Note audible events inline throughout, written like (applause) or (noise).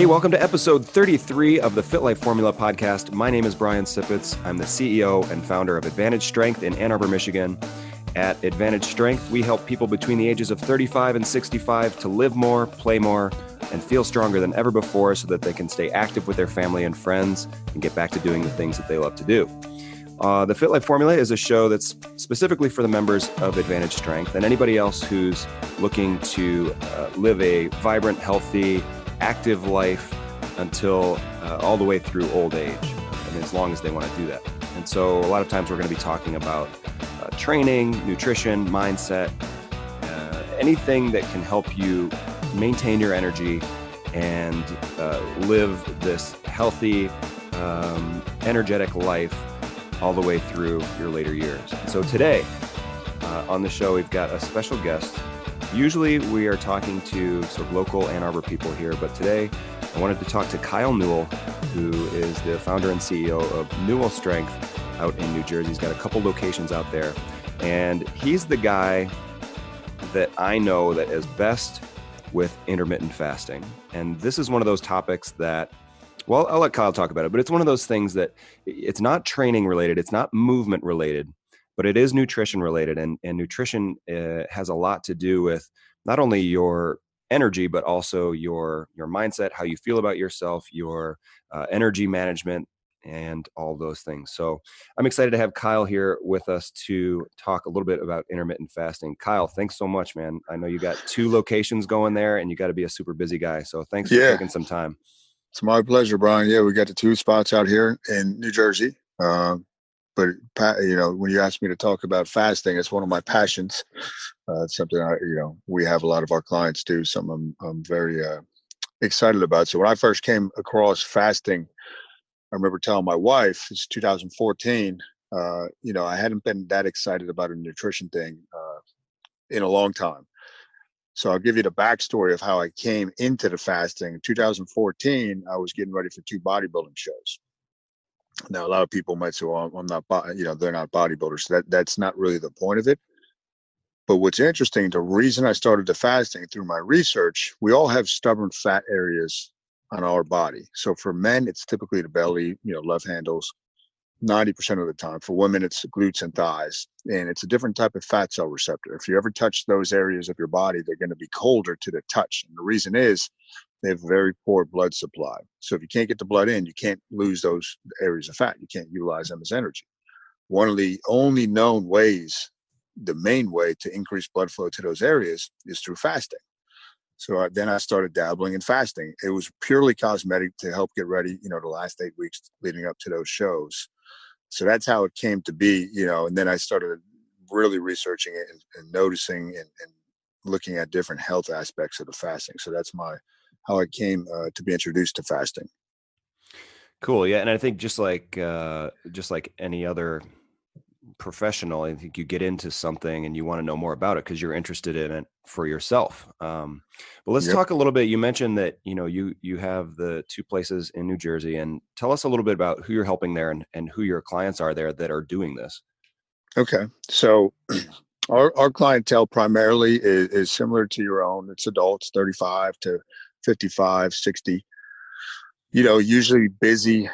Hey, welcome to episode 33 of the FitLife Formula podcast. My name is Brian Sipitz. I'm the CEO and founder of Advantage Strength in Ann Arbor, Michigan. At Advantage Strength, we help people between the ages of 35 and 65 to live more, play more, and feel stronger than ever before so that they can stay active with their family and friends and get back to doing the things that they love to do. Uh, the FitLife Formula is a show that's specifically for the members of Advantage Strength and anybody else who's looking to uh, live a vibrant, healthy, active life until uh, all the way through old age, and as long as they want to do that. And so, a lot of times, we're going to be talking about uh, training, nutrition, mindset, uh, anything that can help you maintain your energy and uh, live this healthy, um, energetic life all the way through your later years. So today uh, on the show, we've got a special guest. Usually we are talking to sort of local Ann Arbor people here, but today I wanted to talk to Kyle Newell, who is the founder and CEO of Newell Strength out in New Jersey. He's got a couple locations out there, and he's the guy that I know that is best with intermittent fasting. And this is one of those topics that well, I'll let Kyle talk about it, but it's one of those things that it's not training related, it's not movement related, but it is nutrition related. And, and nutrition uh, has a lot to do with not only your energy, but also your your mindset, how you feel about yourself, your uh, energy management, and all those things. So I'm excited to have Kyle here with us to talk a little bit about intermittent fasting. Kyle, thanks so much, man. I know you got two locations going there, and you got to be a super busy guy. So thanks for yeah. taking some time. It's my pleasure, Brian. Yeah, we got the two spots out here in New Jersey. Uh, but you know, when you ask me to talk about fasting, it's one of my passions. Uh, it's something I, you know, we have a lot of our clients do. Something I'm, I'm very uh, excited about. So when I first came across fasting, I remember telling my wife, it's 2014. Uh, you know, I hadn't been that excited about a nutrition thing uh, in a long time. So I'll give you the backstory of how I came into the fasting. In 2014, I was getting ready for two bodybuilding shows. Now, a lot of people might say, "Well, I'm not, you know, they're not bodybuilders." That that's not really the point of it. But what's interesting, the reason I started the fasting through my research, we all have stubborn fat areas on our body. So for men, it's typically the belly, you know, love handles. 90% of the time. For women, it's glutes and thighs. And it's a different type of fat cell receptor. If you ever touch those areas of your body, they're going to be colder to the touch. And the reason is they have very poor blood supply. So if you can't get the blood in, you can't lose those areas of fat. You can't utilize them as energy. One of the only known ways, the main way to increase blood flow to those areas is through fasting. So then I started dabbling in fasting. It was purely cosmetic to help get ready, you know, the last eight weeks leading up to those shows so that's how it came to be you know and then i started really researching it and, and noticing and, and, looking at different health aspects of the fasting so that's my how i came uh, to be introduced to fasting cool yeah and i think just like uh just like any other professional i think you get into something and you want to know more about it because you're interested in it for yourself um, but let's yep. talk a little bit you mentioned that you know you you have the two places in new jersey and tell us a little bit about who you're helping there and, and who your clients are there that are doing this okay so (clears throat) our, our clientele primarily is, is similar to your own it's adults 35 to 55 60 you know usually busy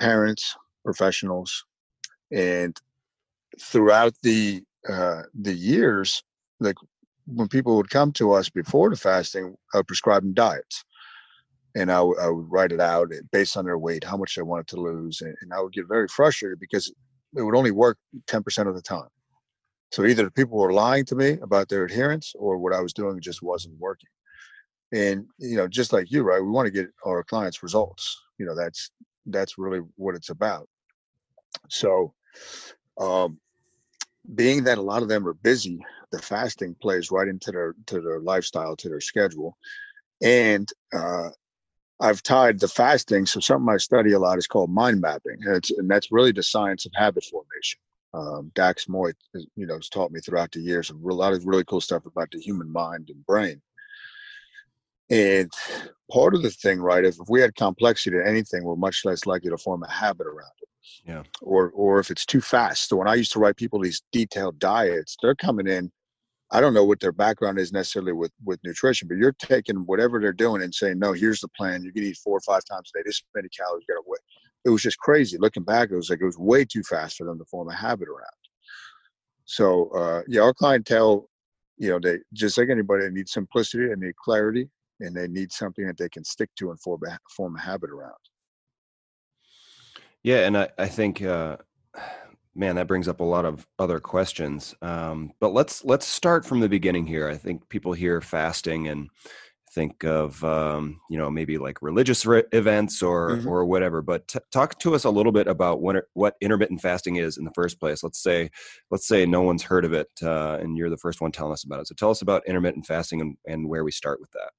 parents professionals and throughout the uh, the years, like when people would come to us before the fasting, I would prescribe them diets, and I, would write it out based on their weight, how much they wanted to lose, and, and I would get very frustrated because it would only work ten percent of the time. So either the people were lying to me about their adherence, or what I was doing just wasn't working. And you know, just like you, right? We want to get our clients results. You know, that's that's really what it's about. So um, being that a lot of them are busy, the fasting plays right into their to their lifestyle, to their schedule, and uh, I've tied the fasting. So something I study a lot is called mind mapping, and, and that's really the science of habit formation. Um, Dax Moy, you know, has taught me throughout the years a lot of really cool stuff about the human mind and brain. And part of the thing, right, if, if we had complexity to anything, we're much less likely to form a habit around it yeah or or if it's too fast so when i used to write people these detailed diets they're coming in I don't know what their background is necessarily with with nutrition, but you're taking whatever they're doing and saying, no, here's the plan. You can eat four or five times a day. This many calories. You got to It was just crazy. Looking back, it was like it was way too fast for them to form a habit around. So uh, yeah, our clientele, you know, they just like anybody, they need simplicity, they need clarity, and they need something that they can stick to and form a, form a habit around. Yeah, and I, I think uh, (sighs) man, that brings up a lot of other questions. Um, but let's let's start from the beginning here. I think people hear fasting and think of um, you know maybe like religious re- events or mm-hmm. or whatever. But t- talk to us a little bit about what what intermittent fasting is in the first place. Let's say let's say no one's heard of it, uh, and you're the first one telling us about it. So tell us about intermittent fasting and, and where we start with that.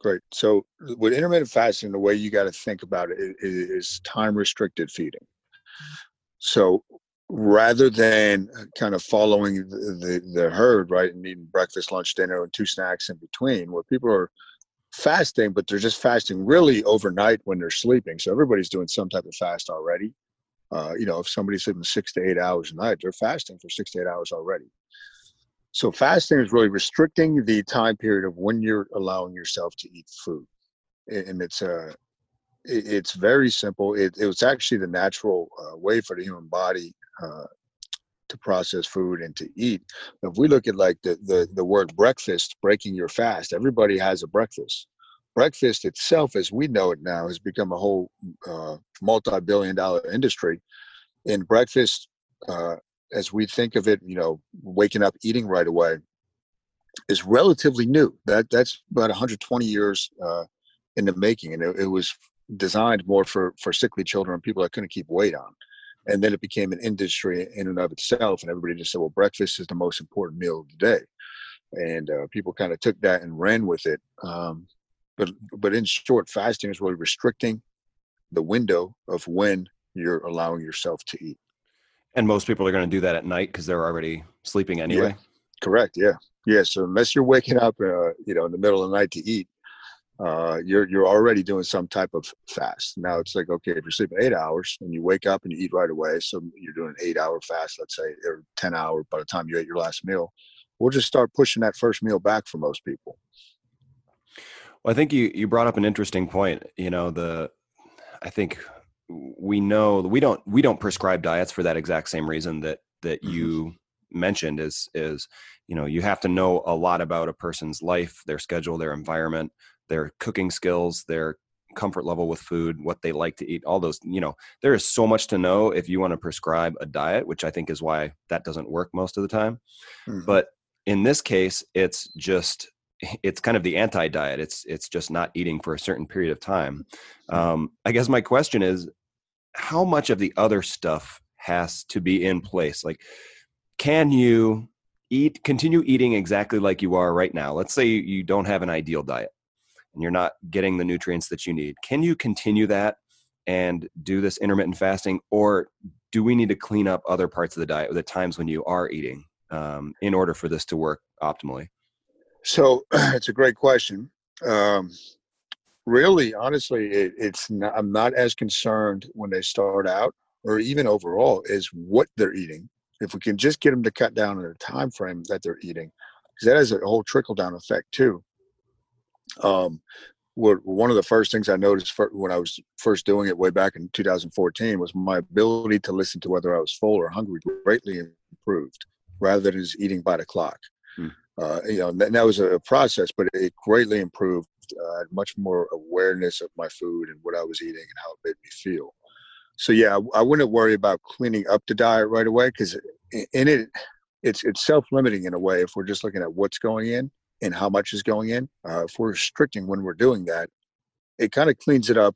Great. So with intermittent fasting, the way you got to think about it is, time restricted feeding. So rather than kind of following the, the, the, herd, right, and eating breakfast, lunch, dinner, and two snacks in between, where people are fasting, but they're just fasting really overnight when they're sleeping. So everybody's doing some type of fast already. Uh, you know, if somebody's sleeping six to eight hours a night, they're fasting for six to eight hours already. So fasting is really restricting the time period of when you're allowing yourself to eat food, and it's a uh, it's very simple. It, it was actually the natural uh, way for the human body uh, to process food and to eat. If we look at like the, the, the word breakfast, breaking your fast, everybody has a breakfast. Breakfast itself, as we know it now, has become a whole uh, multi-billion dollar industry. And breakfast, uh, as we think of it, you know, waking up, eating right away, is relatively new. That that's about 120 years uh, in the making, and it, it was designed more for for sickly children and people that couldn't keep weight on. And then it became an industry in and of itself and everybody just said well breakfast is the most important meal of the day. And uh, people kind of took that and ran with it um, but but in short fasting is really restricting the window of when you're allowing yourself to eat and most people are going to do that at night because they're already sleeping anyway yeah, correct yeah yeah so unless you're waking up uh, you know in the middle of the night to eat uh, you're you're already doing some type of fast. Now it's like okay, if you're sleeping eight hours and you wake up and you eat right away, so you're doing an eight hour fast, let's say, or ten hour by the time you ate your last meal. We'll just start pushing that first meal back for most people. Well, I think you you brought up an interesting point. You know, the I think we know we don't we don't prescribe diets for that exact same reason that that mm-hmm. you mentioned is is you know you have to know a lot about a person's life their schedule their environment their cooking skills, their comfort level with food, what they like to eat, all those, you know, there is so much to know if you want to prescribe a diet, which I think is why that doesn't work most of the time. Mm-hmm. But in this case, it's just it's kind of the anti-diet. It's it's just not eating for a certain period of time. Mm-hmm. Um, I guess my question is, how much of the other stuff has to be in place? Like, can you eat continue eating exactly like you are right now? Let's say you don't have an ideal diet and you're not getting the nutrients that you need. Can you continue that and do this intermittent fasting, or do we need to clean up other parts of the diet, the times when you are eating, um, in order for this to work optimally? So (clears throat) it's a great question. Um, really, honestly, it, it's not, I'm not as concerned when they start out, or even overall, is what they're eating. If we can just get them to cut down on the time frame that they're eating, because that has a whole trickle down effect too um, one of the first things I noticed when I was first doing it way back in 2014 was my ability to listen to whether I was full or hungry greatly improved rather than just eating by the clock. Hmm. Uh, you know, that, that, was a process, but it greatly improved. Uh, much more awareness of my food and what I was eating and how it made me feel. So yeah, I, I wouldn't worry about cleaning up the diet right away because in it, it's it's self-limiting in a way if we're just looking at what's going in and how much is going in. Uh, if we're restricting when we're doing that, it kind of cleans it up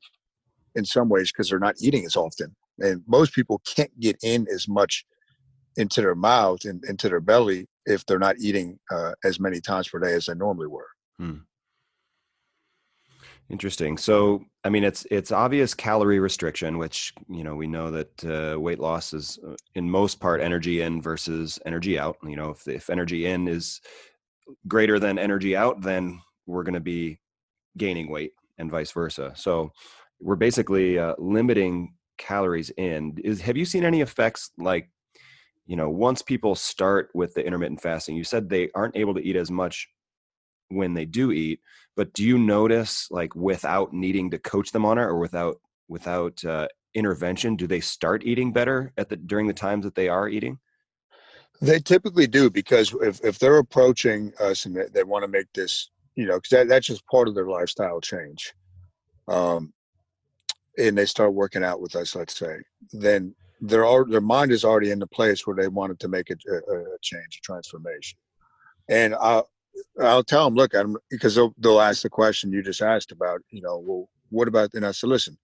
in some ways because they're not eating as often. And most people can't get in as much into their mouth and into their belly if they're not eating uh, as many times per day as they normally were. Hmm. Interesting. So, I mean, it's it's obvious calorie restriction, which you know we know that uh, weight loss is uh, in most part energy in versus energy out. You know, if if energy in is greater than energy out, then we're going to be gaining weight and vice versa. So we're basically uh, limiting calories in. Is have you seen any effects like you know once people start with the intermittent fasting you said they aren't able to eat as much when they do eat but do you notice like without needing to coach them on it or without without uh, intervention do they start eating better at the during the times that they are eating? They typically do because if, if they're approaching us and they, they want to make this you know because that, that's just part of their lifestyle change um, and they start working out with us let's say then their their mind is already in the place where they wanted to make a, a, a change a transformation and i'll i'll tell them look I'm, because they'll, they'll ask the question you just asked about you know well what about and i said listen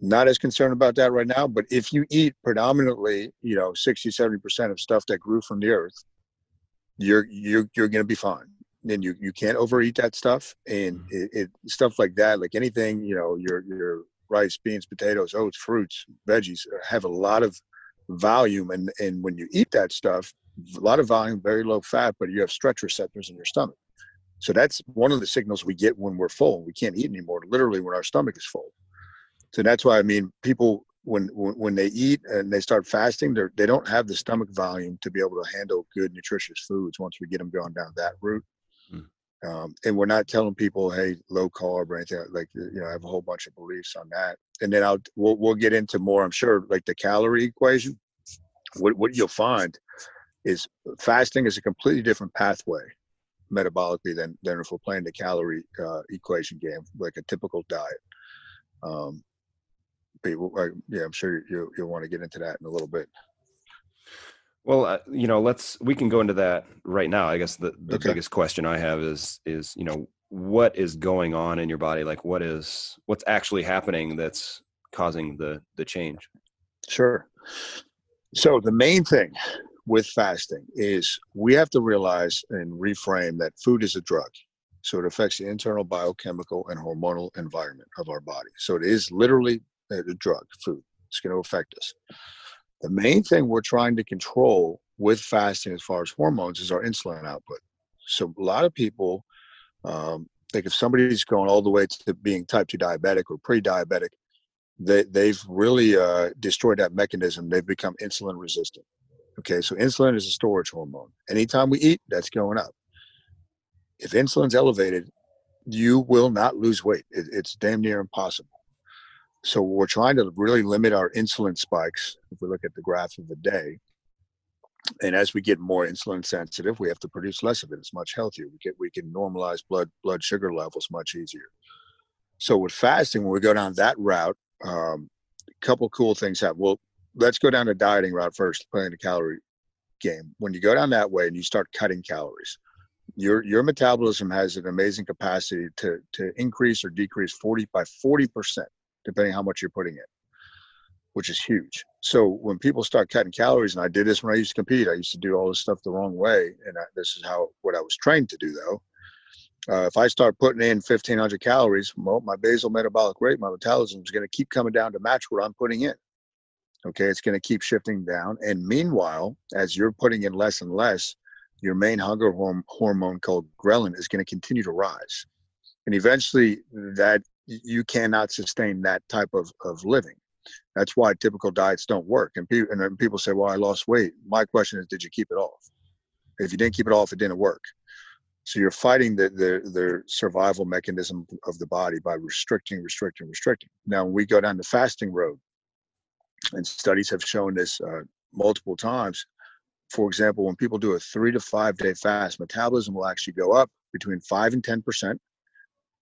not as concerned about that right now but if you eat predominantly you know 60 70% of stuff that grew from the earth you're you're you're going to be fine and you you can't overeat that stuff and mm-hmm. it, it, stuff like that like anything you know your your rice beans potatoes oats fruits veggies uh, have a lot of volume and and when you eat that stuff a lot of volume very low fat but you have stretch receptors in your stomach so that's one of the signals we get when we're full we can't eat anymore literally when our stomach is full so that's why I mean, people when when they eat and they start fasting, they they don't have the stomach volume to be able to handle good nutritious foods once we get them going down that route. Um, and we're not telling people, hey, low carb or anything like you know. I have a whole bunch of beliefs on that, and then I'll we'll we'll get into more. I'm sure like the calorie equation. What what you'll find is fasting is a completely different pathway metabolically than than if we're playing the calorie uh, equation game like a typical diet. Um, people. yeah, I'm sure you you'll want to get into that in a little bit. Well, uh, you know, let's we can go into that right now. I guess the the okay. biggest question I have is is you know what is going on in your body? Like what is what's actually happening that's causing the the change? Sure. So the main thing with fasting is we have to realize and reframe that food is a drug. So it affects the internal biochemical and hormonal environment of our body. So it is literally a drug, food. It's going to affect us. The main thing we're trying to control with fasting, as far as hormones, is our insulin output. So a lot of people um, think if somebody's going all the way to being type 2 diabetic or pre-diabetic, they, they've really uh, destroyed that mechanism. They've become insulin resistant. Okay, so insulin is a storage hormone. Anytime we eat, that's going up. If insulin's elevated, you will not lose weight. It, it's damn near impossible. So we're trying to really limit our insulin spikes. If we look at the graph of the day, and as we get more insulin sensitive, we have to produce less of it. It's much healthier. We get we can normalize blood blood sugar levels much easier. So with fasting, when we go down that route, um, a couple cool things happen. Well, let's go down the dieting route first, playing the calorie game. When you go down that way and you start cutting calories, your your metabolism has an amazing capacity to to increase or decrease 40 by 40 percent depending on how much you're putting in, which is huge. So when people start cutting calories, and I did this when I used to compete, I used to do all this stuff the wrong way, and I, this is how what I was trained to do though. Uh, if I start putting in 1500 calories, well, my basal metabolic rate, my metabolism is going to keep coming down to match what I'm putting in. Okay, it's going to keep shifting down. And meanwhile, as you're putting in less and less, your main hunger hormone called ghrelin is going to continue to rise. And eventually, that you cannot sustain that type of, of living. That's why typical diets don't work. And, pe- and people say, well, I lost weight. My question is, did you keep it off? If you didn't keep it off, it didn't work. So you're fighting the, the, the survival mechanism of the body by restricting, restricting, restricting. Now, when we go down the fasting road, and studies have shown this uh, multiple times. For example, when people do a three to five day fast, metabolism will actually go up between five and 10%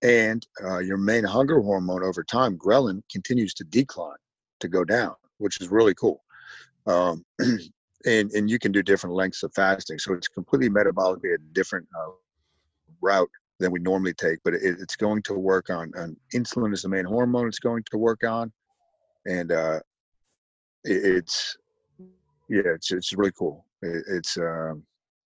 and uh, your main hunger hormone over time, ghrelin, continues to decline, to go down, which is really cool. Um, (clears throat) and and you can do different lengths of fasting, so it's completely metabolically a different uh, route than we normally take. But it, it's going to work on, on insulin is the main hormone. It's going to work on, and uh, it, it's yeah, it's it's really cool. It, it's um,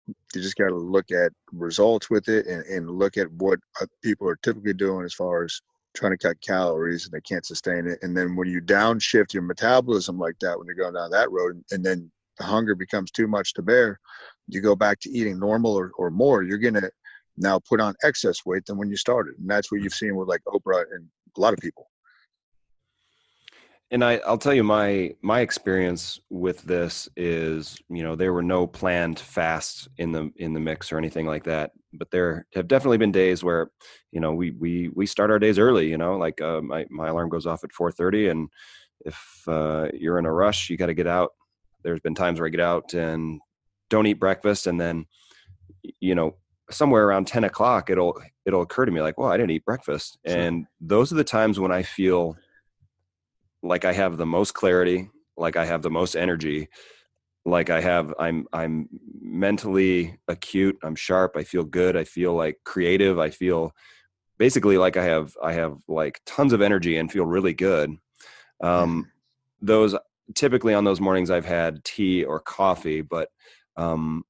you just got to look at results with it and, and look at what uh, people are typically doing as far as trying to cut calories and they can't sustain it. And then when you downshift your metabolism like that, when you're going down that road and then the hunger becomes too much to bear, you go back to eating normal or, or more, you're going to now put on excess weight than when you started. And that's what you've seen with like Oprah and a lot of people. And I, I'll tell you my my experience with this is, you know, there were no planned fasts in the in the mix or anything like that. But there have definitely been days where, you know, we we we start our days early. You know, like uh, my my alarm goes off at four thirty, and if uh, you're in a rush, you got to get out. There's been times where I get out and don't eat breakfast, and then, you know, somewhere around 10 o'clock it'll it'll occur to me like well i didn't eat breakfast sure. and those are the times when i feel like I have the most clarity, like I have the most energy, like I have I'm I'm mentally acute, I'm sharp, I feel good, I feel like creative, I feel basically like I have I have like tons of energy and feel really good. Um those typically on those mornings I've had tea or coffee, but um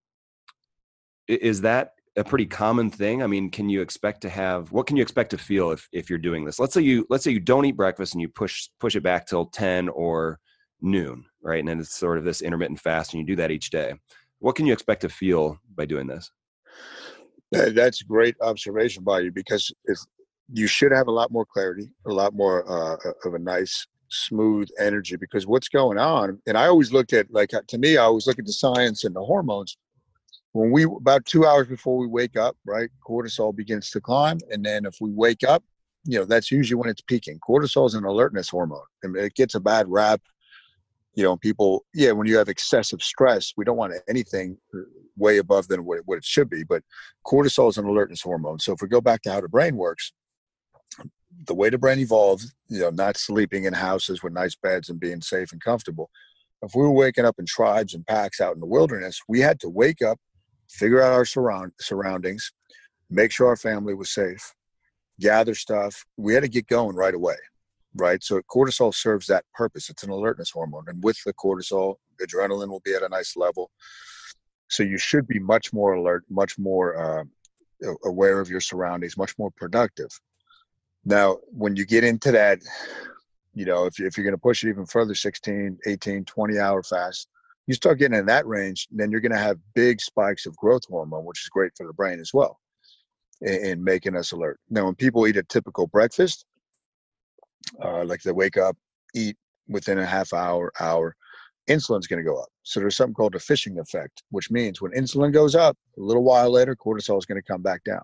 is that a pretty common thing? I mean, can you expect to have what can you expect to feel if if you're doing this? Let's say you let's say you don't eat breakfast and you push push it back till 10 or noon, right? And then it's sort of this intermittent fast and you do that each day. What can you expect to feel by doing this? That's a great observation by you because if you should have a lot more clarity, a lot more uh, of a nice smooth energy because what's going on and i always looked at like to me i always look at the science and the hormones when we about two hours before we wake up, right, cortisol begins to climb, and then if we wake up, you know that's usually when it's peaking. Cortisol is an alertness hormone, and it gets a bad rap. You know, people, yeah, when you have excessive stress, we don't want anything uh, way above than what, what it should be. But cortisol is an alertness hormone. So if we go back to how the brain works, the way the brain evolved, you know, not sleeping in houses with nice beds and being safe and comfortable. If we were waking up in tribes and packs out in the wilderness, we had to wake up, figure out our surround, surroundings, make sure our family was safe, gather stuff. We had to get going right away, right? So cortisol serves that purpose. It's an alertness hormone, and with the cortisol, adrenaline will be at a nice level. So you should be much more alert, much more uh, aware of your surroundings, much more productive. Now, when you get into that, you know, if, if you're going to push it even further, 16, 18, 20 hour fast, you start getting in that range, then you're going to have big spikes of growth hormone, which is great for the brain as well, in, making us alert. Now, when people eat a typical breakfast, uh, like they wake up, eat within a half hour, hour, insulin's going to go up. So there's something called a fishing effect, which means when insulin goes up, a little while later, cortisol is going to come back down.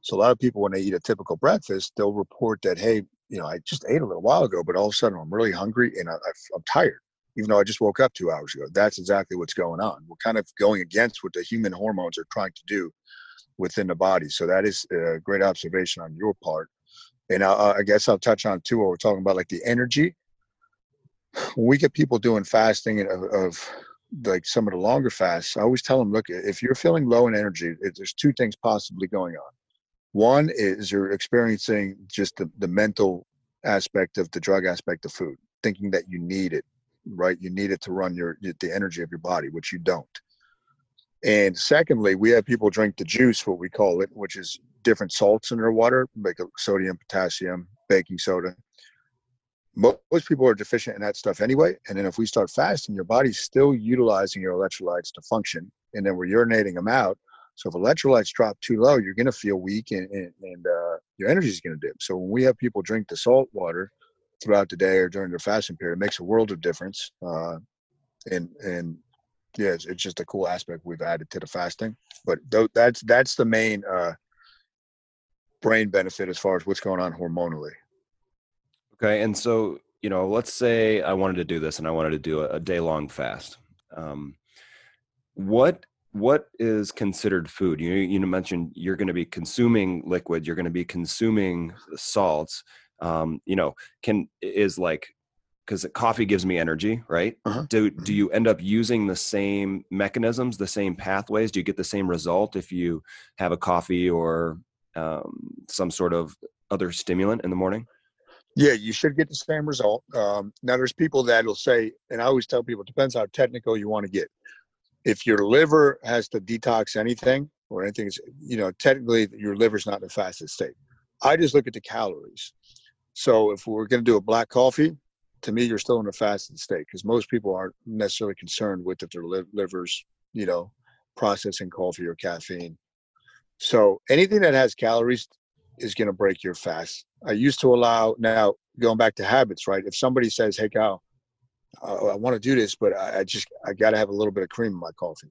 So a lot of people, when they eat a typical breakfast, they'll report that, hey, you know, I just ate a little while ago, but all of a sudden I'm really hungry and I, I'm tired even though I just woke up two hours ago. That's exactly what's going on. We're kind of going against what the human hormones are trying to do within the body. So that is a great observation on your part. And I, I guess I'll touch on too what we're talking about, like the energy. When we get people doing fasting of, of like some of the longer fasts, I always tell them, look, if you're feeling low in energy, there's two things possibly going on. One is you're experiencing just the, the mental aspect of the drug aspect of food, thinking that you need it right? You need it to run your the energy of your body, which you don't. And secondly, we have people drink the juice, what we call it, which is different salts in their water, like sodium, potassium, baking soda. Most people are deficient in that stuff anyway. And then if we start fasting, your body's still utilizing your electrolytes to function, and then we're urinating them out. So if electrolytes drop too low, you're going to feel weak, and and, and uh, your energy is going to dip. So when we have people drink the salt water, throughout the day or during their fasting period. It makes a world of difference. Uh, and and yeah, it's, it's, just a cool aspect we've added to the fasting. But th- that's that's the main uh, brain benefit as far as what's going on hormonally. Okay, and so you know, let's say I wanted to do this and I wanted to do a, a day long fast. Um, what what is considered food? You you mentioned you're going to be consuming liquid, you're going to be consuming salts um, you know, can is like because coffee gives me energy, right? Uh-huh. Do do mm-hmm. you end up using the same mechanisms, the same pathways? Do you get the same result if you have a coffee or um, some sort of other stimulant in the morning? Yeah, you should get the same result. Um, now, there's people that will say, and I always tell people, it depends how technical you want to get. If your liver has to detox anything or anything, you know, technically your liver's not in a fasted state. I just look at the calories. So if we're going to do a black coffee, to me, you're still in a fasted state because most people aren't necessarily concerned with if their livers, you know, processing coffee or caffeine. So anything that has calories is going to break your fast I used to allow now going back to habits, right? If somebody says, "Hey, Kyle, uh, I want to do this, but I, I just I got to have a little bit of cream in my coffee,"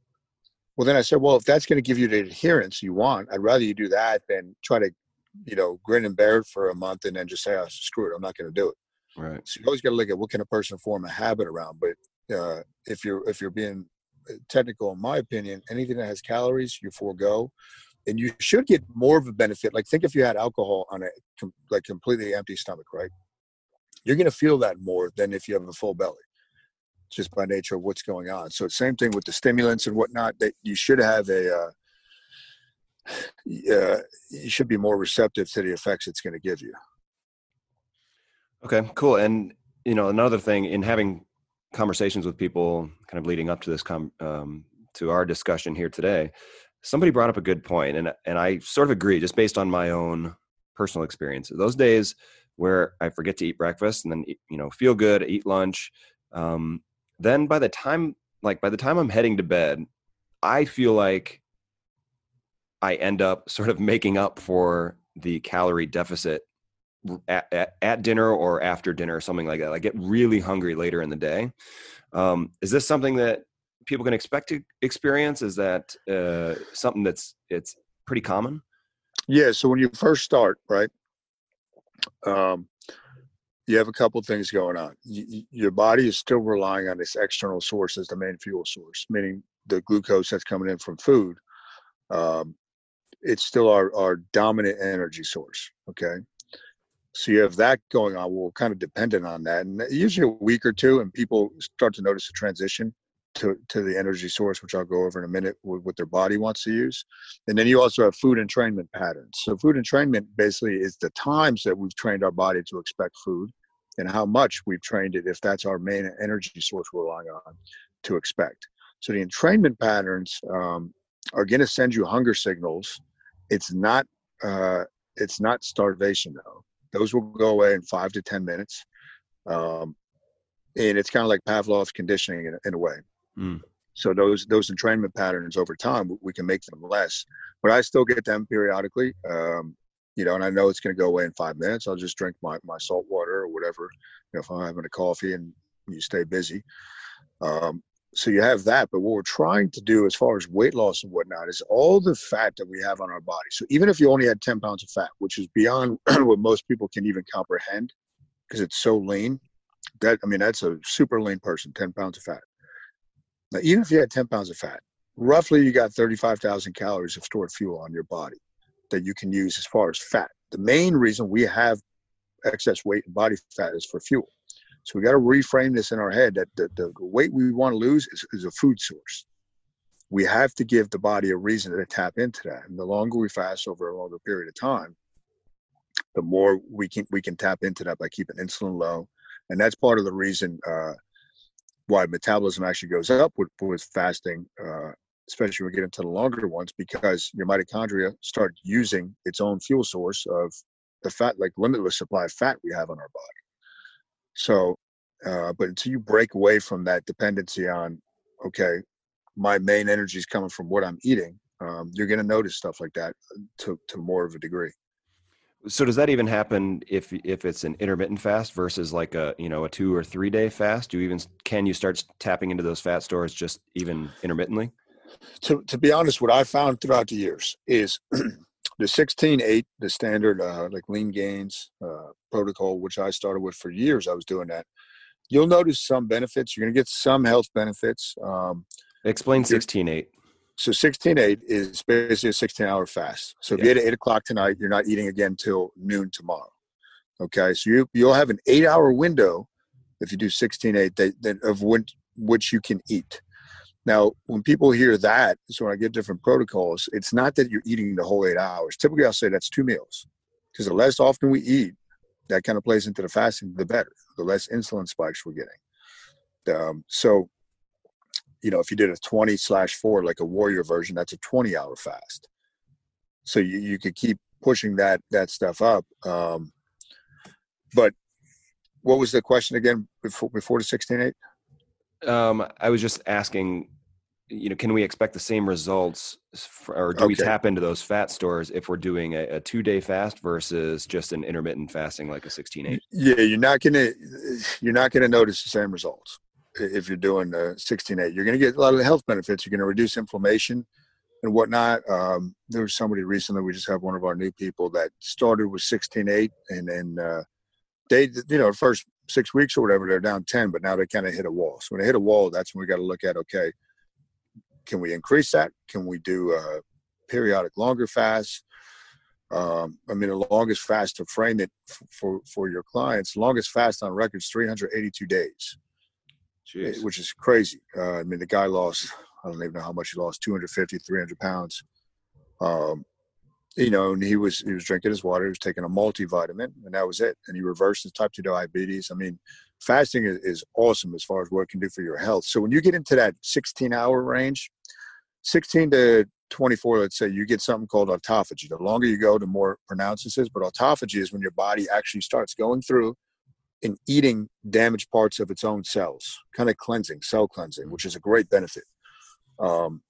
well, then I said, "Well, if that's going to give you the adherence you want, I'd rather you do that than try to, you know, grin and bear it for a month and then just say, oh, screw it, I'm not going to do it." Right. So you always got to look at what can a person form a habit around. But uh, if you're if you're being uh, technical, in my opinion, anything that has calories, you forego and you should get more of a benefit. Like think if you had alcohol on a com- like completely empty stomach, right? You're going to feel that more than if you have a full belly, just by nature of what's going on. So same thing with the stimulants and whatnot. That you should have a, uh, uh, you should be more receptive to the effects it's going to give you. Okay, cool. And you know, another thing in having conversations with people, kind of leading up to this com- um, to our discussion here today, somebody brought up a good point and and I sort of agree just based on my own personal experience. Those days where I forget to eat breakfast and then you know feel good, eat lunch, um, then by the time like by the time I'm heading to bed, I feel like I end up (laughs) sort of making up for the calorie deficit at, at, at, dinner or after dinner or something like that. I get really hungry later in the day. Um, is this something that people can expect to experience? Is that uh, something that's it's pretty common? Yeah. So when you first start, right, um, you have a couple things going on. You, your body is still relying on this external source as the main fuel source, meaning the glucose that's coming in from food. Um, it's still our, our dominant energy source. Okay. So you have that going on. We're kind of dependent on that. And usually a week or two, and people start to notice a transition to, to the energy source, which I'll go over in a minute, with what their body wants to use. And then you also have food entrainment patterns. So food entrainment basically is the times that we've trained our body to expect food and how much we've trained it if that's our main energy source we're relying on to expect. So the entrainment patterns um, are going to send you hunger signals. It's not uh, it's not starvation though. Those will go away in five to ten minutes, um, and it's kind of like Pavlov's conditioning in, in a way. Mm. So those those entrainment patterns over time, we can make them less. But I still get them periodically. Um, you know, and I know it's going to go away in five minutes. I'll just drink my, my salt water or whatever. You know, if I'm having a coffee and you stay busy. Um, so you have that. But what we're trying to do as far as weight loss and whatnot is all the fat that we have on our body. So even if you only had 10 pounds of fat, which is beyond (clears throat) what most people can even comprehend because it's so lean, that, I mean, that's a super lean person, 10 pounds of fat. Now, even if you had 10 pounds of fat, roughly you got 35,000 calories of stored fuel on your body that you can use as far as fat. The main reason we have excess weight and body fat is for fuel. So we got to reframe this in our head that the, the weight we want to lose is, is a food source. We have to give the body a reason to tap into that. And the longer we fast over a longer period of time, the more we can we can tap into that by keeping insulin low. And that's part of the reason uh, why metabolism actually goes up with, with fasting, uh, especially when we get into the longer ones, because your mitochondria start using its own fuel source of the fat, like limitless supply of fat we have on our body. So, uh, but until you break away from that dependency on, okay, my main energy is coming from what I'm eating, um, you're going to notice stuff like that to, to more of a degree. So does that even happen if if it's an intermittent fast versus like a you know a two or three day fast? Do you even can you start tapping into those fat stores just even intermittently? To, to be honest what i found throughout the years is (clears throat) the 16-8 the standard uh, like Leangains uh, protocol which i started with for years i was doing that you'll notice some benefits you're going to get some health benefits um, explain 16-8 so 16-8 is basically a 16 hour fast. So if yeah. you eat at 8 o'clock tonight, you're not eating again till noon tomorrow. Okay. So you, you'll have an eight hour window if you do 16-8 that, that of when, which you can eat. Now, when people hear that, so when I get different protocols, it's not that you're eating the whole eight hours. Typically, I'll say that's two meals because the less often we eat, that kind of plays into the fasting, the better. The less insulin spikes we're getting. Um, so you know, if you did a 20 slash four, like a warrior version, that's a 20 hour fast. So you, you could keep pushing that, that stuff up. Um, but what was the question again before, before the 16, eight? Um, I was just asking you know, can we expect the same results, for, or do okay. we tap into those fat stores if we're doing a, a two day fast versus just an intermittent fasting like a sixteen eight? Yeah, you're not gonna you're not gonna notice the same results if you're doing the sixteen eight. You're gonna get a lot of the health benefits. You're gonna reduce inflammation and whatnot. Um, there was somebody recently. We just have one of our new people that started with sixteen eight, and then uh, they, you know, first six weeks or whatever, they're down ten, but now they kind of hit a wall. So when they hit a wall, that's when we got to look at okay can we increase that? Can we do a periodic longer fast? Um, I mean, the longest fast to frame it for for your clients, longest fast on record is 382 days, Jeez. which is crazy. Uh, I mean, the guy lost, I don't even know how much he lost, 250, 300 pounds. Um, you know, and he was he was drinking his water, he was taking a multivitamin, and that was it. And he reversed his type two diabetes. I mean, fasting is, is awesome as far as what it can do for your health. So when you get into that 16 hour range, 16 to 24, let's say, you get something called autophagy. The longer you go, the more pronounced this is. But autophagy is when your body actually starts going through and eating damaged parts of its own cells, kind of cleansing, cell cleansing, which is a great benefit. Um,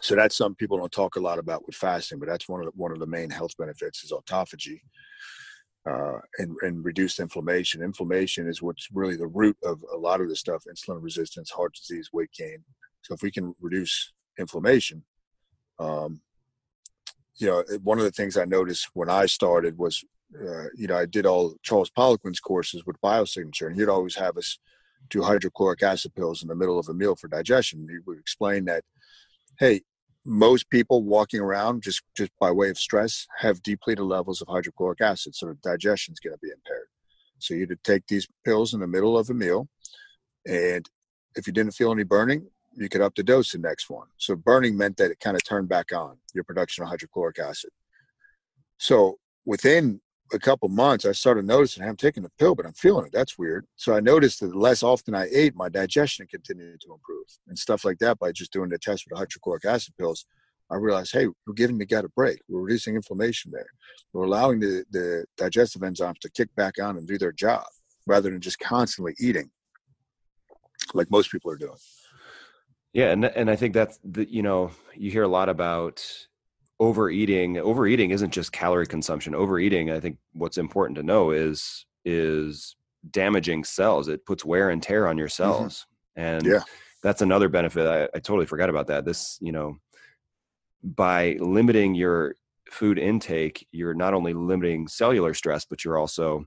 so that's something people don't talk a lot about with fasting, but that's one of the, one of the main health benefits is autophagy uh, and, and reduced inflammation. Inflammation is what's really the root of a lot of the stuff: insulin resistance, heart disease, weight gain. So if we can reduce inflammation. Um, you know, one of the things I noticed when I started was, uh, you know, I did all Charles Poliquin's courses with biosignature, and he'd always have us do hydrochloric acid pills in the middle of a meal for digestion. He would explain that, hey, most people walking around just just by way of stress have depleted levels of hydrochloric acid, so digestion is going to be impaired. So you would take these pills in the middle of a meal, and if you didn't feel any burning, you could up the dose the next one. So burning meant that it kind of turned back on your production of hydrochloric acid. So within a couple months, I started noticing I'm taking the pill, but I'm feeling it. That's weird. So I noticed that the less often I ate, my digestion continued to improve and stuff like that by just doing the test with the hydrochloric acid pills. I realized, hey, we're giving the gut a break. We're reducing inflammation there. We're allowing the, the digestive enzymes to kick back on and do their job rather than just constantly eating like most people are doing. Yeah, and and I think that's the you know you hear a lot about overeating. Overeating isn't just calorie consumption. Overeating, I think, what's important to know is is damaging cells. It puts wear and tear on your mm-hmm. cells, mm-hmm. and yeah. that's another benefit. I, I totally forgot about that. This you know by limiting your food intake, you're not only limiting cellular stress, but you're also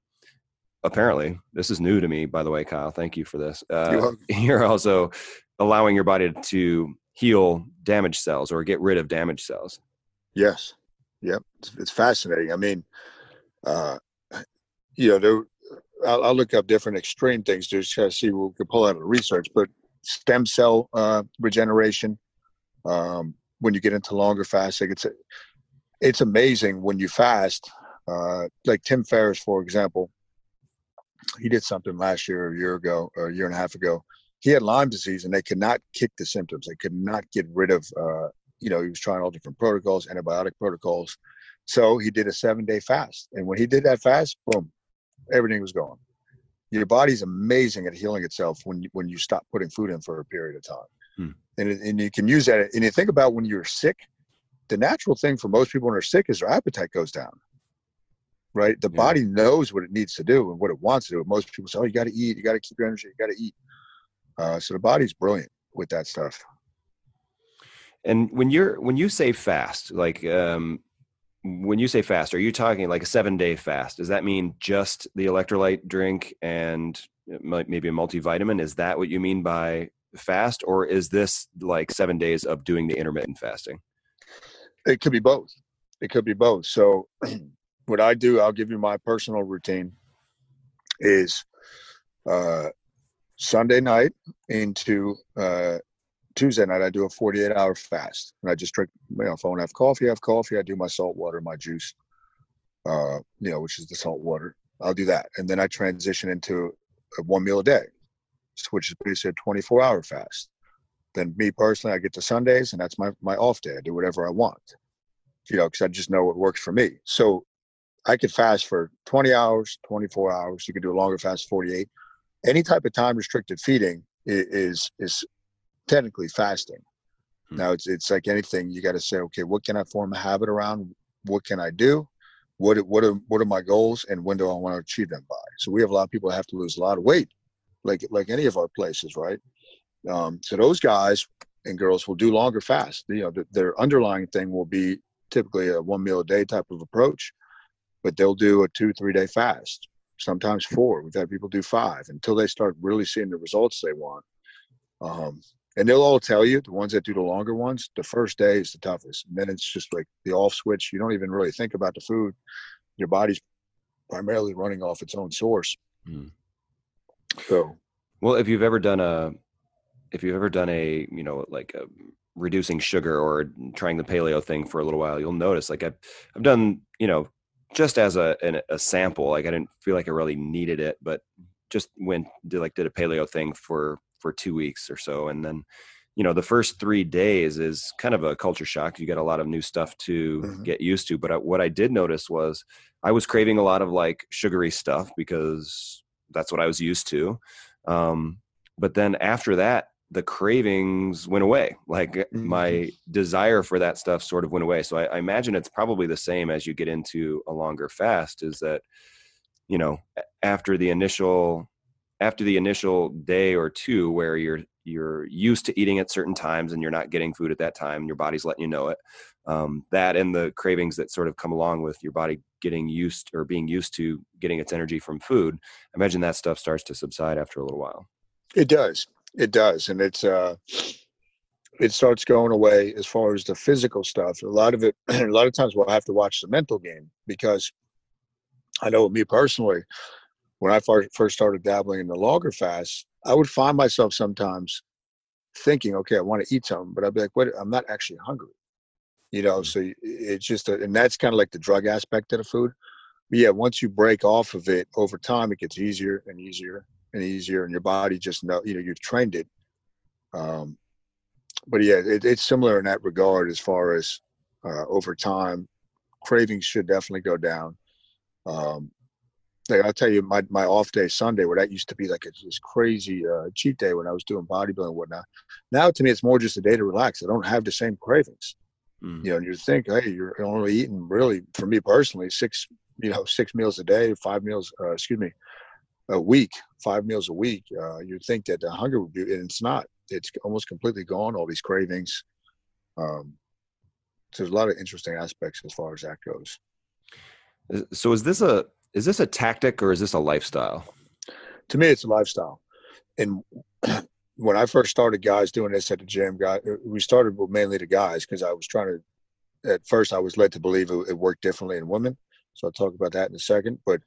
apparently this is new to me by the way kyle thank you for this uh, you're (laughs) also allowing your body to heal damaged cells or get rid of damaged cells. Yes. Yep. It's, it's fascinating. I mean, uh, you know, there, I'll, I'll, look up different extreme things to try to see what we can pull out of the research, but stem cell uh, regeneration, um, when you get into longer fasting, it's, it's amazing when you fast, uh, like Tim Ferriss, for example, he did something last year, a year ago, or a year and a half ago, he had Lyme disease and they could not kick the symptoms. They could not get rid of, uh, you know, he was trying all different protocols, antibiotic protocols. So he did a seven day fast. And when he did that fast, boom, everything was gone. Your body's amazing at healing itself when you, when you stop putting food in for a period of time. Hmm. And, and you can use that. And you think about when you're sick, the natural thing for most people when they're sick is their appetite goes down. Right? The yeah. body knows what it needs to do and what it wants to do. Most people say, oh, you got to eat. You got to keep your energy. You got to eat uh, so the body's brilliant with that stuff. And when you're when you say fast, like um, when you say fast, are you talking like a seven day fast? Does that mean just the electrolyte drink and maybe a multivitamin? Is that what you mean by fast, or is this like seven days of doing the intermittent fasting? It could be both. It could be both. So, (clears throat) what I do, I'll give you my personal routine. Is uh, Sunday night into uh, Tuesday night, I do a 48 hour fast. And I just drink, you know, if I want to have coffee, I have coffee. I do my salt water, my juice, uh, you know, which is the salt water. I'll do that. And then I transition into one meal a day, which is basically a 24 hour fast. Then me personally, I get to Sundays and that's my, my off day. I do whatever I want, you know, because I just know what works for me. So I could fast for 20 hours, 24 hours. You could do a longer fast, 48 any type of time restricted feeding is is technically fasting. Hmm. Now it's it's like anything. You got to say, okay, what can I form a habit around? What can I do? What what are what are my goals, and when do I want to achieve them by? So we have a lot of people that have to lose a lot of weight, like like any of our places, right? Um, so those guys and girls will do longer fast. You know, the, their underlying thing will be typically a one meal a day type of approach, but they'll do a two three day fast, sometimes four. We've had people do five until they start really seeing the results they want. Um, and they'll all tell you the ones that do the longer ones the first day is the toughest. And then it's just like the off switch you don't even really think about the food. Your body's primarily running off its own source. Mm. so well if you've ever done a if you've ever done a you know like a reducing sugar or trying the paleo thing for a little while you'll notice like i've, I've done you know just as a, an, a sample like i didn't feel like i really needed it but just went did like did a paleo thing for for two weeks or so and then you know the first three days is kind of a culture shock you get a lot of new stuff to mm-hmm. get used to but I, what i did notice was i was craving a lot of like sugary stuff because that's what i was used to um, but then after that the cravings went away. Like mm-hmm. my desire for that stuff sort of went away. So I, I, imagine it's probably the same as you get into a longer fast. Is that you know after the initial after the initial day or two where you're you're used to eating at certain times and you're not getting food at that time, your body's letting you know it. Um, that and the cravings that sort of come along with your body getting used or being used to getting its energy from food. Imagine that stuff starts to subside after a little while. It does it does, and it's uh, it starts going away as far as the physical stuff. A lot of it, (clears throat) a lot of times, we'll have to watch the mental game because I know me personally, when I first started dabbling in the longer fast, I would find myself sometimes thinking, okay, I want to eat something, but I'd be like, wait, I'm not actually hungry. You know, mm. so it's just, a, and that's kind of like the drug aspect of the food. But yeah, once you break off of it over time, it gets easier and easier and easier, and your body just know you know you've trained it. Um, but yeah, it, it's similar in that regard as far as uh, over time, cravings should definitely go down. Um, like I'll tell you, my my off day Sunday, where that used to be like a, this crazy uh, cheat day when I was doing bodybuilding and whatnot. Now to me, it's more just a day to relax. I don't have the same cravings. Mm. You know, and you think, hey, you're only eating really, for me personally, six, you know, six meals a day, five meals, uh, excuse me, a week, five meals a week, uh, you'd think that the hunger would be, and it's not. It's almost completely gone. All these cravings. Um, so there's a lot of interesting aspects as far as that goes. So is this a is this a tactic or is this a lifestyle? To me, it's a lifestyle. And (clears throat) when I first started, guys doing this at the gym, guy, we started with mainly the guys because I was trying to. At first, I was led to believe it, it worked differently in women. So I'll talk about that in a second. But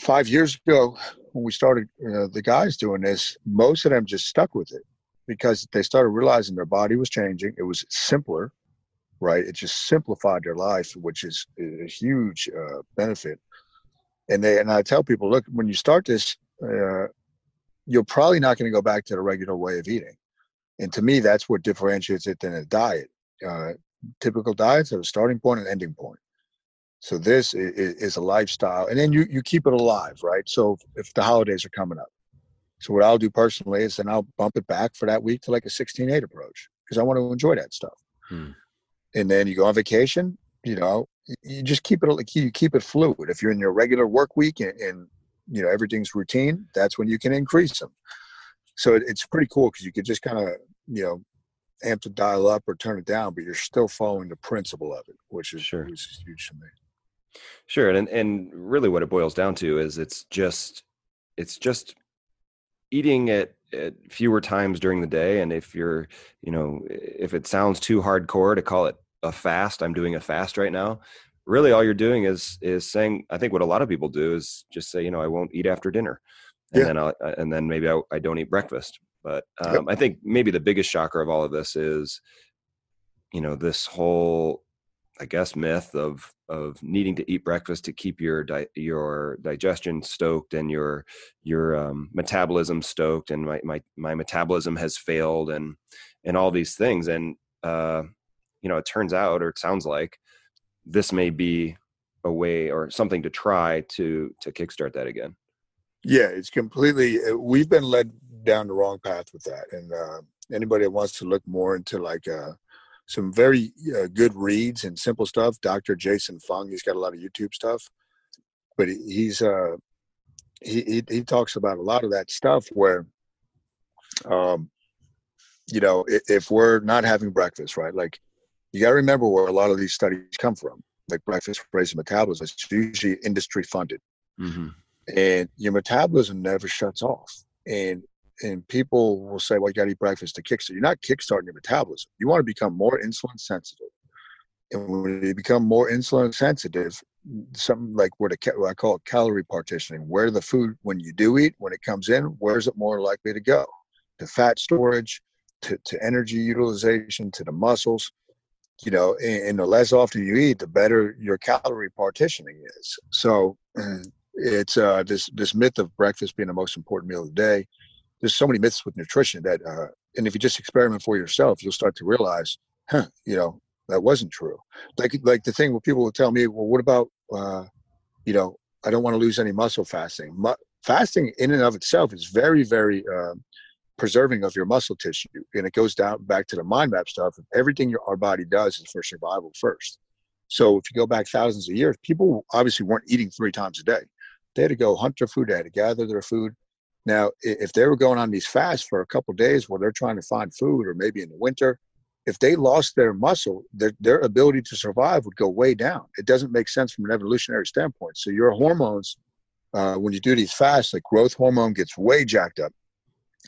five years ago when we started the guys doing this most of them just stuck with it because they started realizing their body was changing it was simpler right it just simplified their life which is a huge uh, benefit and they and i tell people look when you start this uh, you're probably not going to go back to the regular way of eating and to me that's what differentiates it than a diet uh, typical diets have a starting point and ending point so this is, is, a lifestyle, and then you you keep it alive, right? So if the holidays are coming up, so what I'll do personally is then I'll bump it back for that week to like a 16-8 approach because I want to enjoy that stuff. Hmm. And then you go on vacation, you know, you just keep it like you keep it fluid. If you're in your regular work week and, and you know everything's routine, that's when you can increase them. So it, it's pretty cool because you could just kind of you know amp the dial up or turn it down, but you're still following the principle of it, which is, sure. which is huge to me. Sure, and and really what it boils down to is it's just it's just eating at, at fewer times during the day and if you're you know if it sounds too hardcore to call it a fast i'm doing a fast right now really all you're doing is is saying i think what a lot of people do is just say you know i won't eat after dinner and yeah. then I'll, and then maybe I, I, don't eat breakfast but um, yep. i think maybe the biggest shocker of all of this is you know this whole I guess myth of of needing to eat breakfast to keep your di- your digestion stoked and your your um, metabolism stoked and my, my my metabolism has failed and and all these things and uh, you know it turns out or it sounds like this may be a way or something to try to to kickstart that again. Yeah, it's completely. Uh, we've been led down the wrong path with that, and uh, anybody that wants to look more into like uh, some very uh, good reads and simple stuff, Dr. Jason Fung, he's got a lot of YouTube stuff, but he's uh, he, he he talks about a lot of that stuff where, um, you know, if, if we're not having breakfast, right, like you got to remember where a lot of these studies come from. Like breakfast raises metabolism, it's usually industry funded, mm-hmm. and your metabolism never shuts off. And and people will say, "Well, you got to eat breakfast to kickstart." You're not kickstarting your metabolism. You want to become more insulin sensitive, and when you become more insulin sensitive, something like what, what I call calorie partitioning, where the food when you do eat, when it comes in, where's it more likely to go? To fat storage, to, to energy utilization, to the muscles. You know, and, the less often you eat, the better your calorie partitioning is. So (clears throat) it's uh, this this myth of breakfast being the most important meal of the day there's so many myths with nutrition that, uh, and if you just experiment for yourself, you'll start to realize, huh, you know, that wasn't true. Like, like the thing where people will tell me, well, what about, uh, you know, I don't want to lose any muscle fasting. Mu- fasting in and of itself is very, very uh, preserving of your muscle tissue, and it goes down back to the mind map stuff. Everything our body does is for survival first. So if you go back thousands of years, people obviously weren't eating three times a day. They had to go hunt their food. They had to gather their food. Now, if they were going on these fasts for a couple days where they're trying to find food, or maybe in the winter, if they lost their muscle, their, their ability to survive would go way down. It doesn't make sense from an evolutionary standpoint. So your hormones, uh, when you do these fasts, like growth hormone gets way jacked up.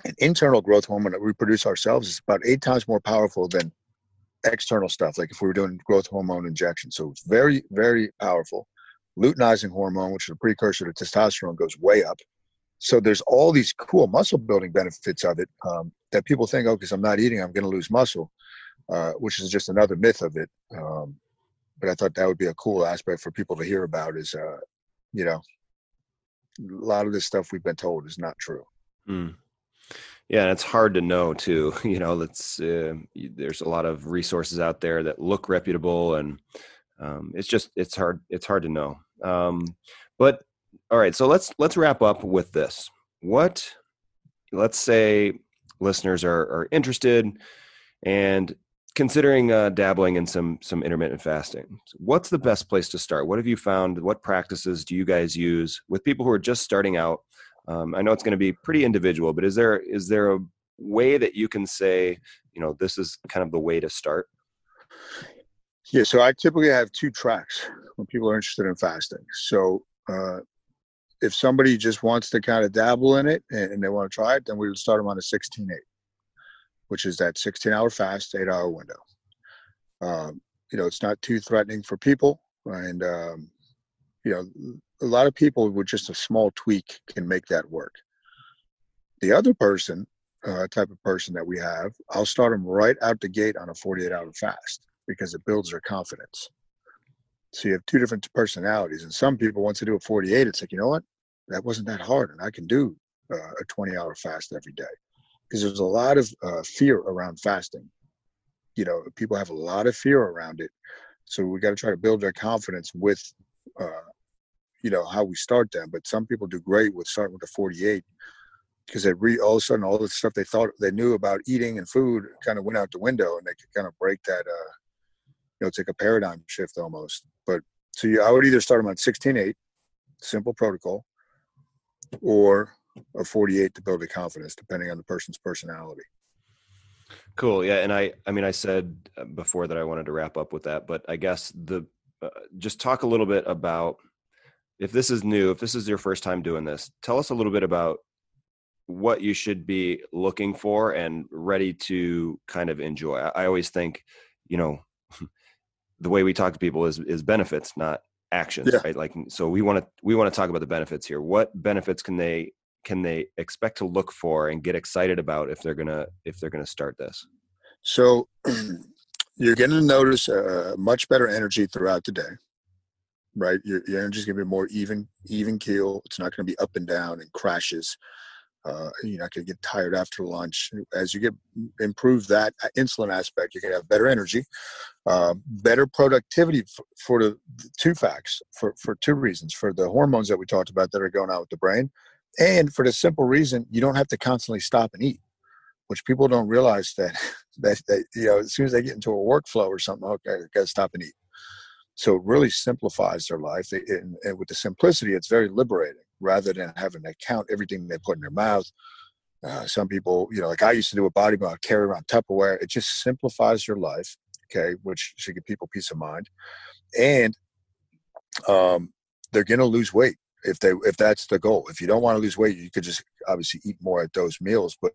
And internal growth hormone that we produce ourselves is about eight times more powerful than external stuff, like if we were doing growth hormone injection. So it's very, very powerful. Luteinizing hormone, which is a precursor to testosterone, goes way up so there's all these cool muscle building benefits of it um, that people think, oh, because I'm not eating, I'm going to lose muscle, uh, which is just another myth of it. Um, but I thought that would be a cool aspect for people to hear about. Is uh, you know, a lot of this stuff we've been told is not true. Mm. Yeah, and it's hard to know too. (laughs) You know, let's uh, there's a lot of resources out there that look reputable, and um, it's just it's hard it's hard to know. Um, but all right so let's let's wrap up with this what let's say listeners are, are interested and considering uh, dabbling in some some intermittent fasting what's the best place to start what have you found what practices do you guys use with people who are just starting out um, i know it's going to be pretty individual but is there is there a way that you can say you know this is kind of the way to start yeah so i typically have two tracks when people are interested in fasting so uh, if somebody just wants to kind of dabble in it and, they want to try it, then we would start them on a 16 8, which is that 16 hour fast, eight hour window. Um, you know, it's not too threatening for people. And, um, you know, a lot of people with just a small tweak can make that work. The other person, uh, type of person that we have, I'll start them right out the gate on a 48 hour fast because it builds their confidence. So you have two different personalities. And some people, once they do a 48, it's like, you know what? That wasn't that hard. And I can do uh, a 20 hour fast every day. Because there's a lot of uh, fear around fasting. You know, people have a lot of fear around it. So we got to try to build their confidence with, uh, you know, how we start them. But some people do great with starting with a 48 because they re all of a sudden all the stuff they thought they knew about eating and food kind of went out the window and they could kind of break that uh you know, take a paradigm shift almost but so you, I would either start them on 16-8, simple protocol, or a 48 to build a confidence, depending on the person's personality. Cool. Yeah, and I, I mean, I said uh, before that I wanted to wrap up with that, but I guess the uh, just talk a little bit about if this is new, if this is your first time doing this, tell us a little bit about what you should be looking for and ready to kind of enjoy. I, always think, you know, (laughs) the way we talk to people is is benefits, not actions, yeah. right? Like so we want to we want to talk about the benefits here. What benefits can they can they expect to look for and get excited about if they're gonna if they're gonna start this? So (clears throat) you're going to notice a much better energy throughout the day, right? Your, your energy is going to be more even even keel. It's not going to be up and down and crashes. Uh, you're not going to get tired after lunch. As you get improve that uh, insulin aspect, you're going to have better energy, uh, better productivity for, for the, the two facts for for two reasons: for the hormones that we talked about that are going out with the brain, and for the simple reason you don't have to constantly stop and eat. which people don't realize that (laughs) that, that you know as soon as they get into a workflow or something, okay, got to stop and eat. So it really simplifies their life, and, and with the simplicity, it's very liberating rather than having to count everything they put in their mouth. Uh, some people, you know, like I used to do a bodybuilding, carry around Tupperware. It just simplifies your life, okay, which should give people peace of mind, and um, they're going to lose weight if they if that's the goal. If you don't want to lose weight, you could just obviously eat more at those meals, but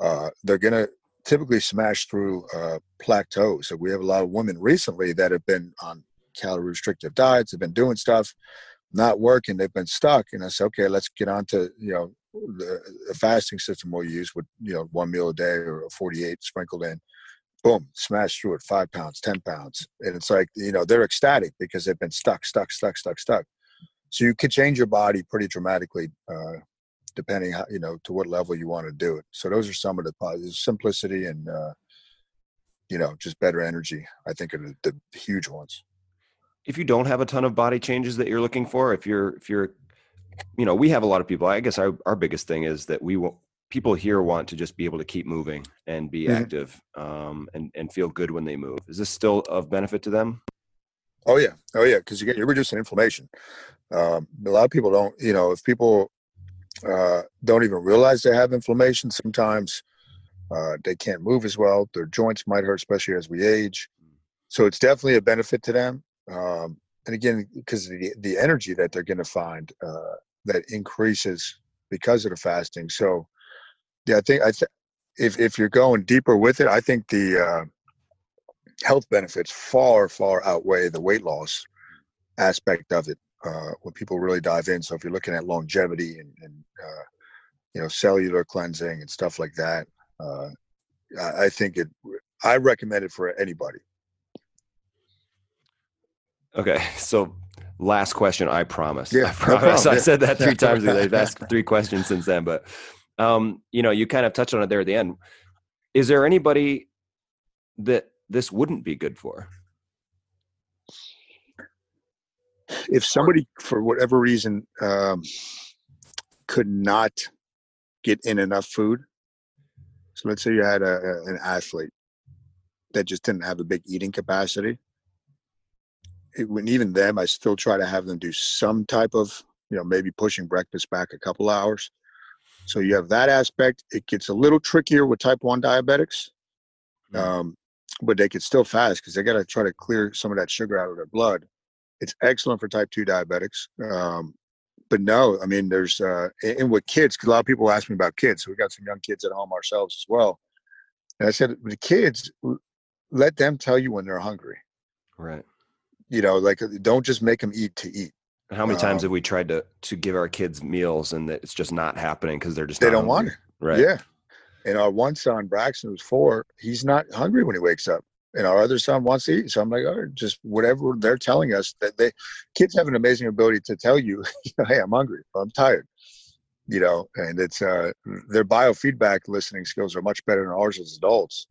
uh, they're going to typically smash through uh, plateaus. So we have a lot of women recently that have been on calorie restrictive diets, have been doing stuff, not working, they've been stuck. And I said, okay, let's get on to, you know, the, the fasting system we'll use with, you know, one meal a day or 48 sprinkled in. Boom, smash through it, five pounds, 10 pounds. And it's like, you know, they're ecstatic because they've been stuck, stuck, stuck, stuck, stuck. So you could change your body pretty dramatically uh, depending how you know to what level you want to do it. So those are some of the positives: simplicity and uh, you know just better energy. I think are the, the huge ones. If you don't have a ton of body changes that you're looking for, if you're if you're you know we have a lot of people i guess our, our biggest thing is that we will people here want to just be able to keep moving and be mm-hmm. active um, and, and feel good when they move is this still of benefit to them oh yeah oh yeah because you get you're reducing inflammation um, a lot of people don't you know if people uh, don't even realize they have inflammation. Sometimes uh, they can't move as well. Their joints might hurt, especially as we age. So it's definitely a benefit to them. Um, and again, because the the energy that they're going to find uh, that increases because of the fasting. So yeah, I think I th- if if you're going deeper with it, I think the uh, health benefits far far outweigh the weight loss aspect of it uh, when people really dive in. So if you're looking at longevity and, and uh, you know cellular cleansing and stuff like that, uh, I, I think it. I recommend it for anybody. Okay, (laughs) so last question. I promise. Yeah, I promise. No I said that three times. I've asked (laughs) three questions since then, but um, you know, you kind of touched on it there at the end. Is there anybody that this wouldn't be good for? If somebody for whatever reason um, could not get in enough food so let's say you had a, a, an athlete that just didn't have a big eating capacity it, when even them i still try to have them do some type of you know maybe pushing breakfast back a couple hours. So you have that aspect it gets a little trickier with type 1 diabetics mm-hmm. um, but they could still fast because they got to try to clear some of that sugar out of their blood it's excellent for type 2 diabetics. Um, but no, I mean, there's, uh, and with kids, because a lot of people ask me about kids. So we got some young kids at home ourselves as well. And I said, the kids, let them tell you when they're hungry. Right. You know, like don't just make them eat to eat. How many times um, have we tried to to give our kids meals and that it's just not happening because they're just they don't hungry. want it. Right. Yeah. And our one son, Braxton, who's four, he's not hungry when he wakes up and our other son wants to eat. So I'm like, oh, just whatever they're telling us that they kids have an amazing ability to tell you, (laughs) hey, I'm hungry, I'm tired, you know, and it's uh, their biofeedback listening skills are much better than ours as adults.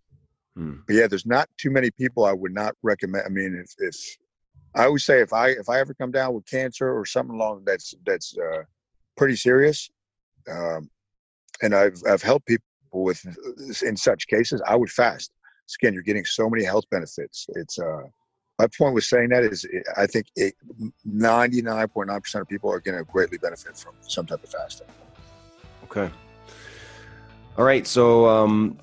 Hmm. But yeah, there's not too many people I would not recommend. I mean, if, if I always say if I if I ever come down with cancer or something along that's that's uh, pretty serious, um, and I've I've helped people with in such cases, I would fast again, you're getting so many health benefits. It's uh, my point with saying that is I think 99.9% of people are going to greatly benefit from some type of fasting. Okay. All right. So, um,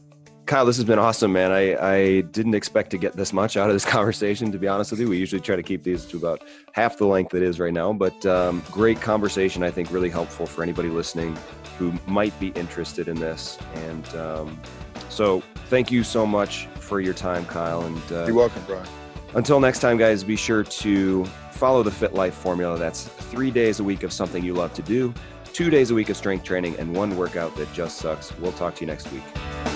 Kyle, this has been awesome, man. I, I didn't expect to get this much out of this (laughs) conversation, to be honest with you. We usually try to keep these to about half the length it is right now, but um, great conversation. I think really helpful for anybody listening who might be interested in this. And um, so, thank you so much for your time, Kyle. And uh, you're welcome, Brian. Until next time, guys, be sure to follow the FitLife Formula. That's three days a week of something you love to do, two days a week of strength training, and one workout that just sucks. We'll talk to you next week.